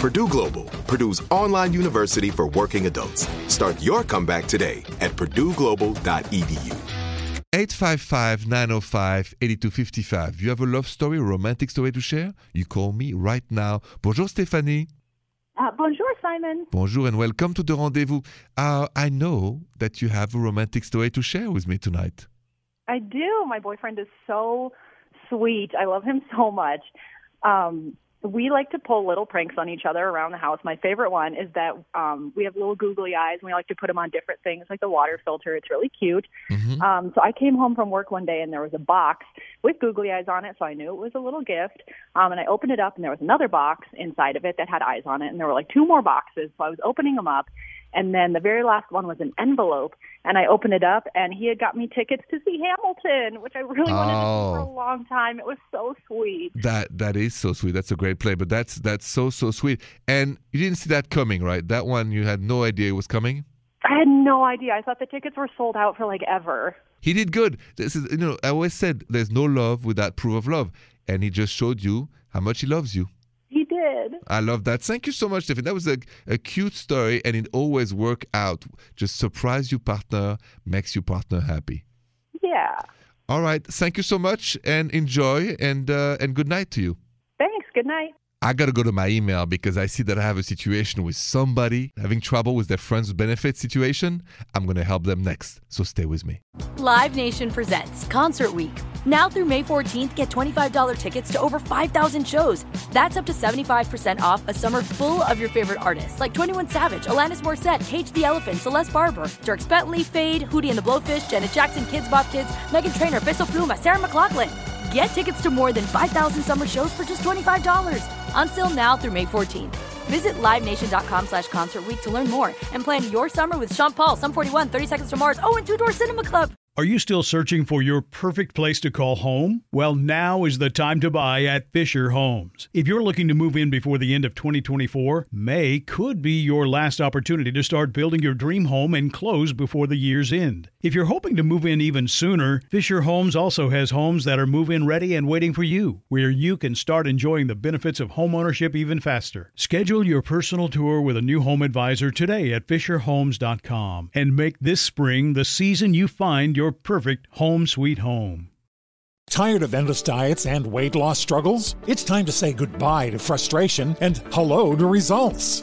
Purdue Global, Purdue's online university for working adults. Start your comeback today at purdueglobal.edu. 855-905-8255. You have a love story, a romantic story to share? You call me right now. Bonjour Stéphanie. Uh, bonjour, Simon. Bonjour and welcome to the rendezvous. Uh, I know that you have a romantic story to share with me tonight. I do. My boyfriend is so sweet. I love him so much. Um, we like to pull little pranks on each other around the house. My favorite one is that um, we have little googly eyes, and we like to put them on different things, like the water filter. It's really cute. Mm-hmm. Um, so I came home from work one day, and there was a box with googly eyes on it, so I knew it was a little gift. Um, and I opened it up, and there was another box inside of it that had eyes on it, and there were like two more boxes. So I was opening them up, and then the very last one was an envelope, and I opened it up, and he had got me tickets to see Hamilton, which I really wanted Oh. to see for a long time. It was so sweet. That that is so sweet. That's a great play, but that's that's so so sweet. And you didn't see that coming, right? That one you had no idea it was coming. I had no idea. I thought the tickets were sold out for like ever. He did good. This is you know I always said there's no love without proof of love, and he just showed you how much he loves you. He did. I love that. Thank you so much, Stephen. That was a, a cute story, and it always work out. Just surprise your partner, makes your partner happy. Yeah. All right. Thank you so much, and enjoy, and uh, and good night to you. Thanks. Good night. I got to go to my email because I see that I have a situation with somebody having trouble with their friends benefit situation. I'm going to help them next. So stay with me. Live Nation presents Concert Week. Now through May 14th, get $25 tickets to over 5,000 shows. That's up to 75% off a summer full of your favorite artists like 21 Savage, Alanis Morissette, Cage the Elephant, Celeste Barber, Dierks Bentley, Feid, Hootie and the Blowfish, Janet Jackson, Kidz Bop Kids, Meghan Trainor, Peso Pluma, Sarah McLachlan. Get tickets to more than 5,000 summer shows for just $25. Until now through May 14th. Visit LiveNation.com slash Concert to learn more and plan your summer with Sean Paul, Sum 41, 30 Seconds to Mars, oh, and Two Door Cinema Club. Are you still searching for your perfect place to call home? Well, now is the time to buy at Fisher Homes. If you're looking to move in before the end of 2024, May could be your last opportunity to start building your dream home and close before the year's end. If you're hoping to move in even sooner, Fisher Homes also has homes that are move in ready and waiting for you, where you can start enjoying the benefits of homeownership even faster. Schedule your personal tour with a new home advisor today at FisherHomes.com and make this spring the season you find your perfect home sweet home. Tired of endless diets and weight loss struggles? It's time to say goodbye to frustration and hello to results.